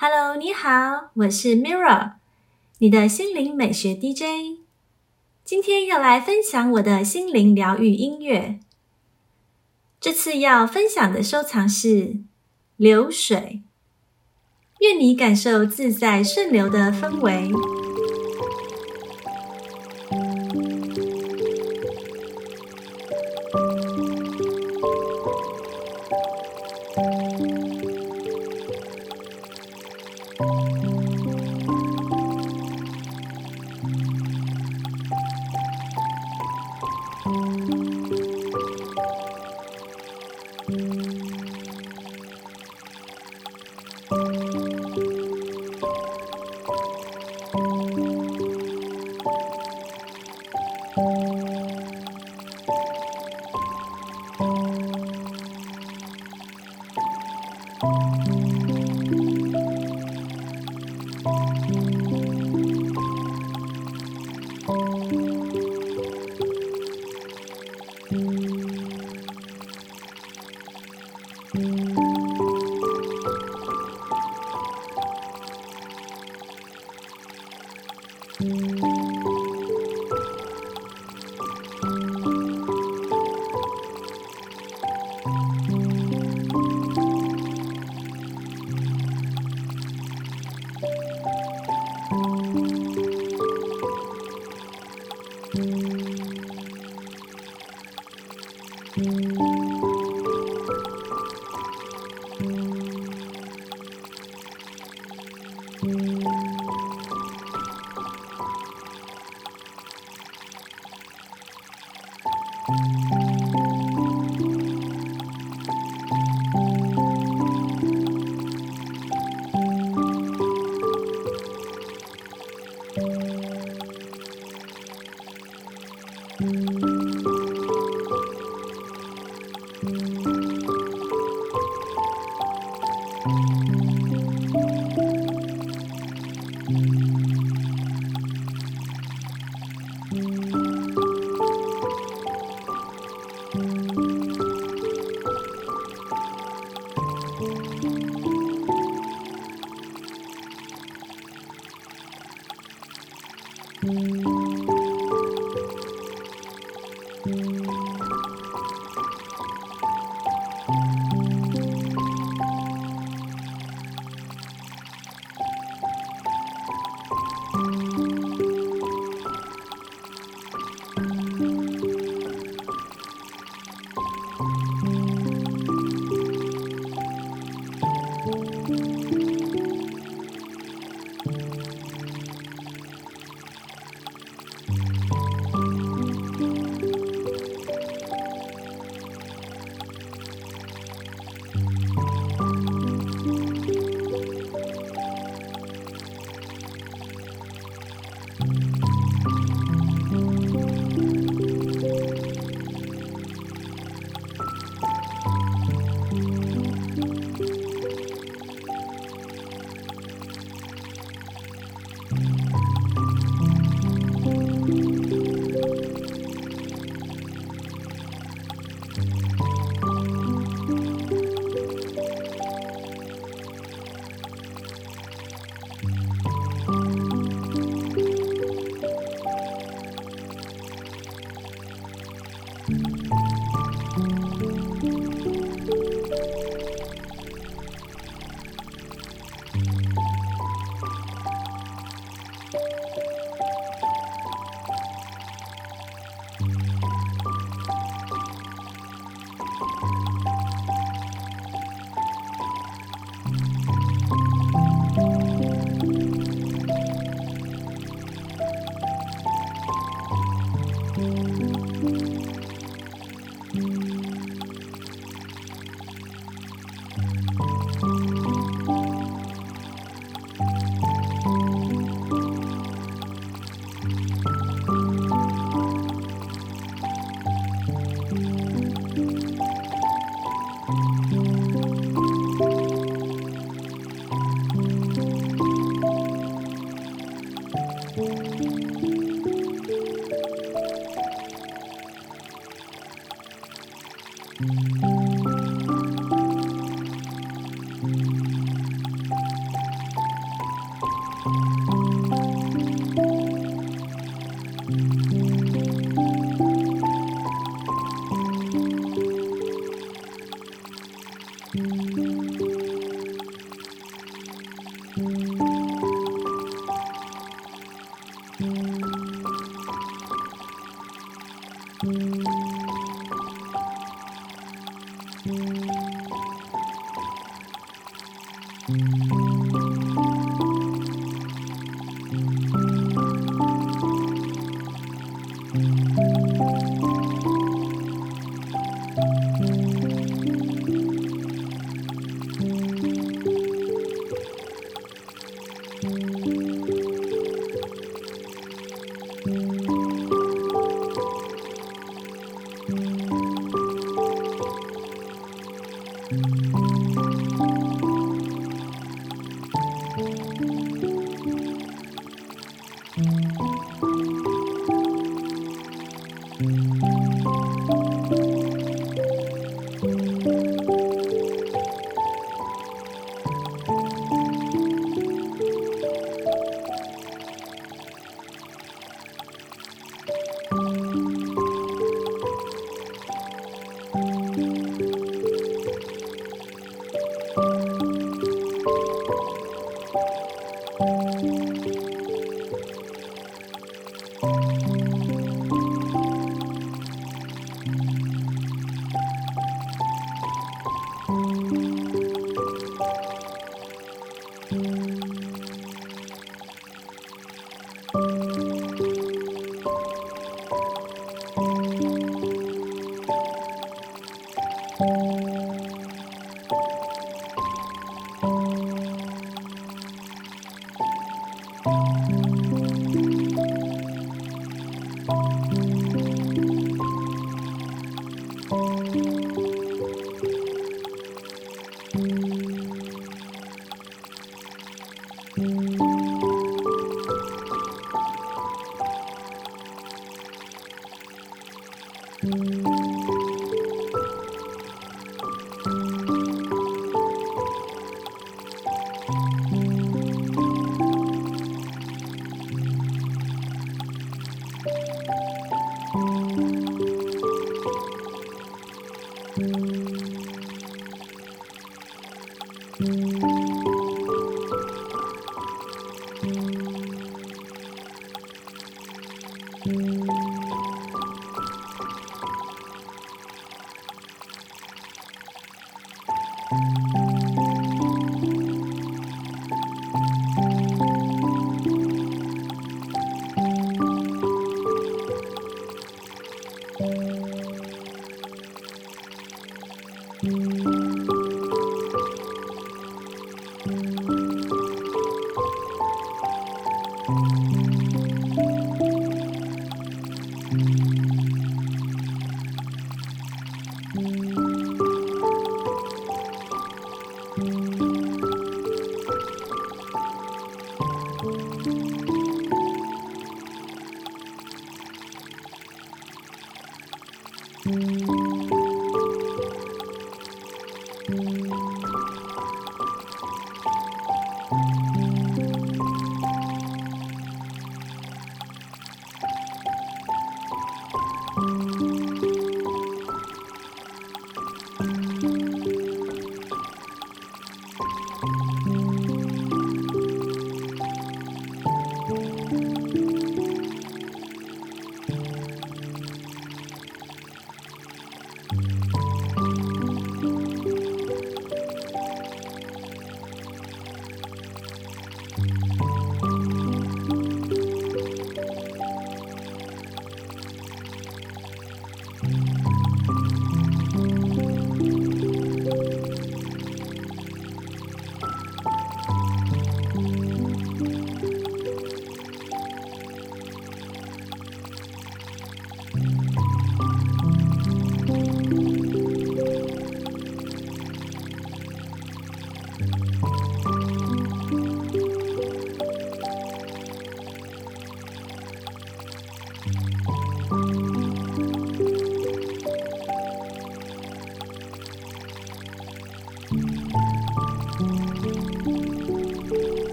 Hello，你好，我是 Mirror，你的心灵美学 DJ。今天要来分享我的心灵疗愈音乐。这次要分享的收藏是流水。愿你感受自在顺流的氛围。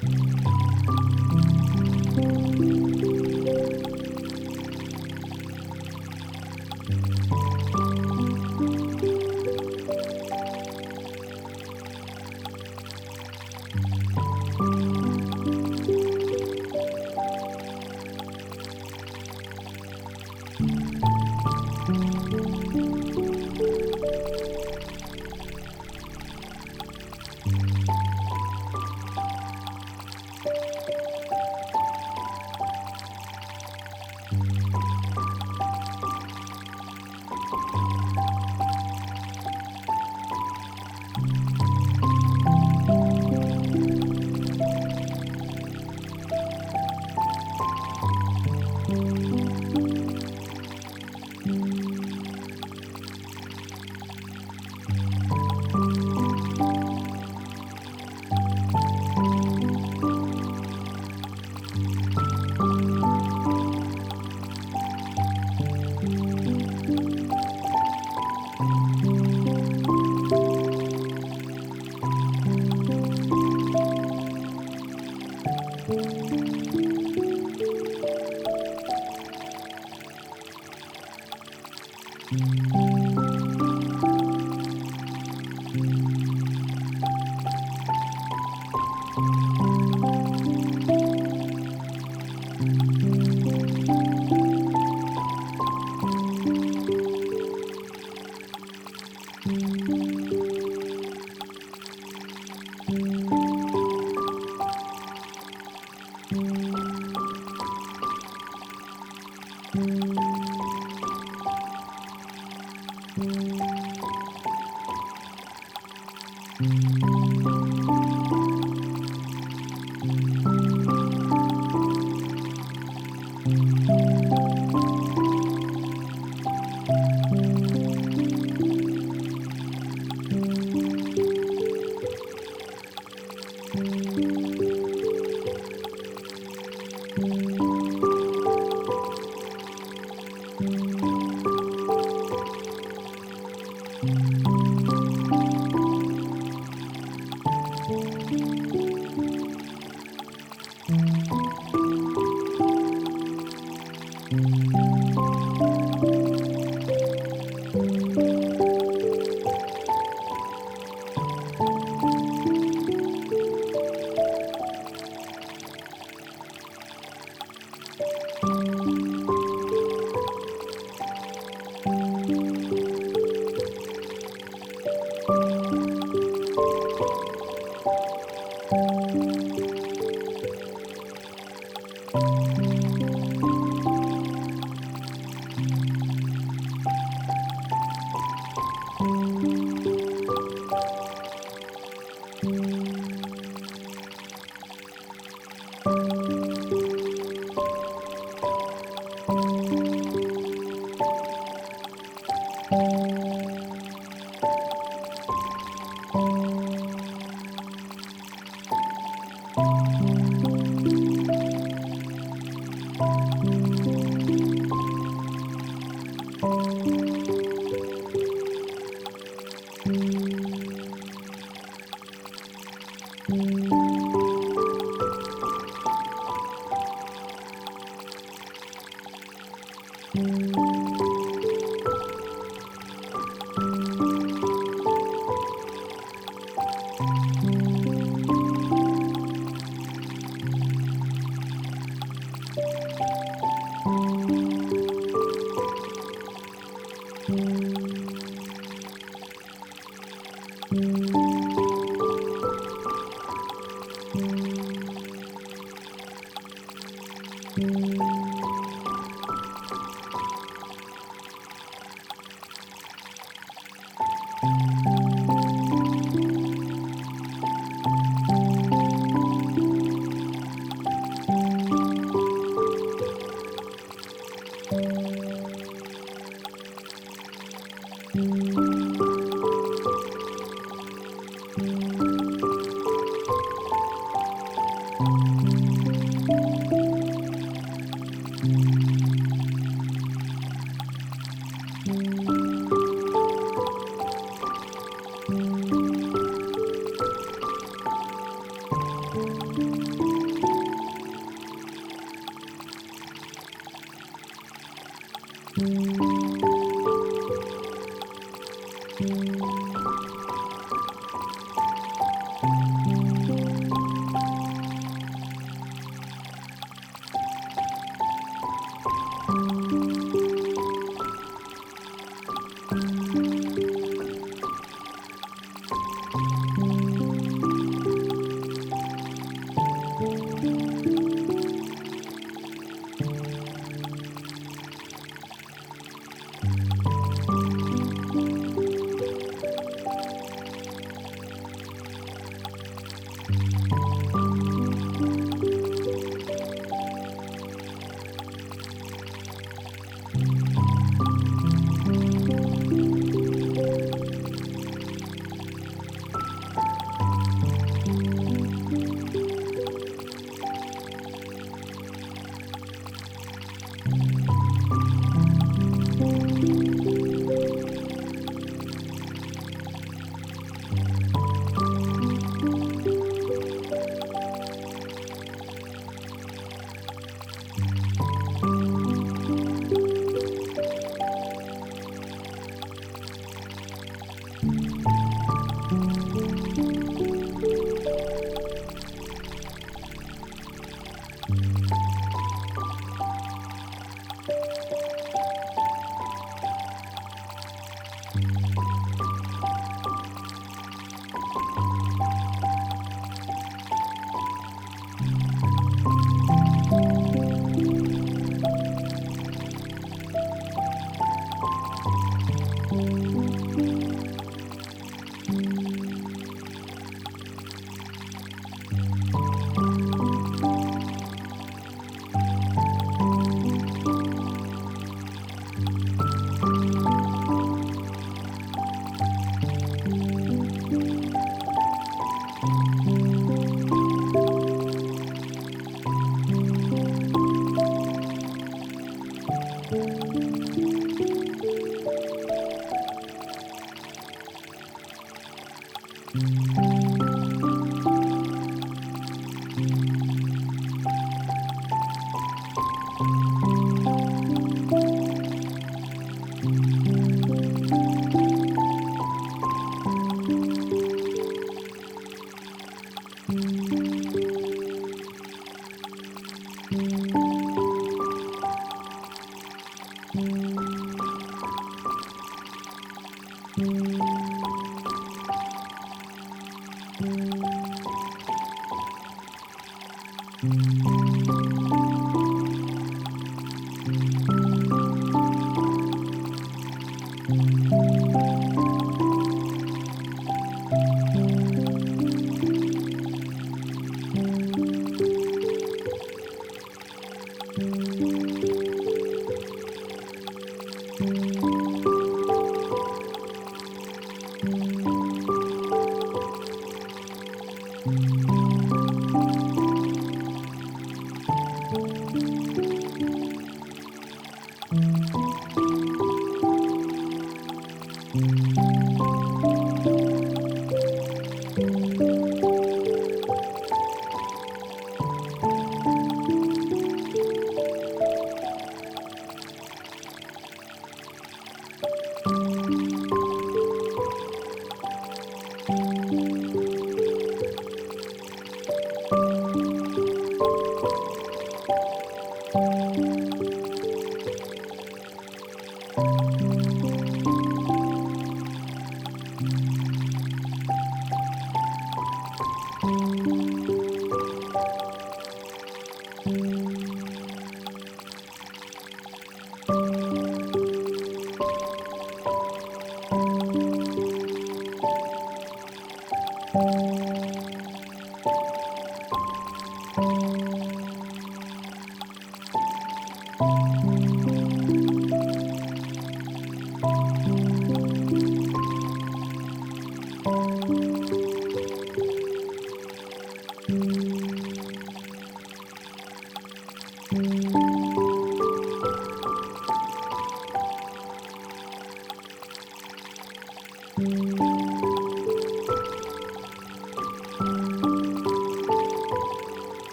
thank you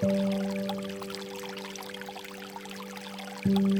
thank you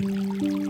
Música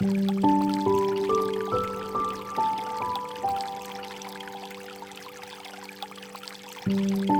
thank you.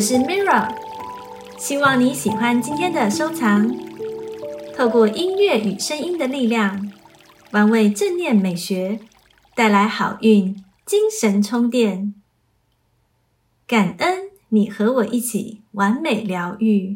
我是 Mira，希望你喜欢今天的收藏。透过音乐与声音的力量，玩味正念美学，带来好运，精神充电。感恩你和我一起完美疗愈。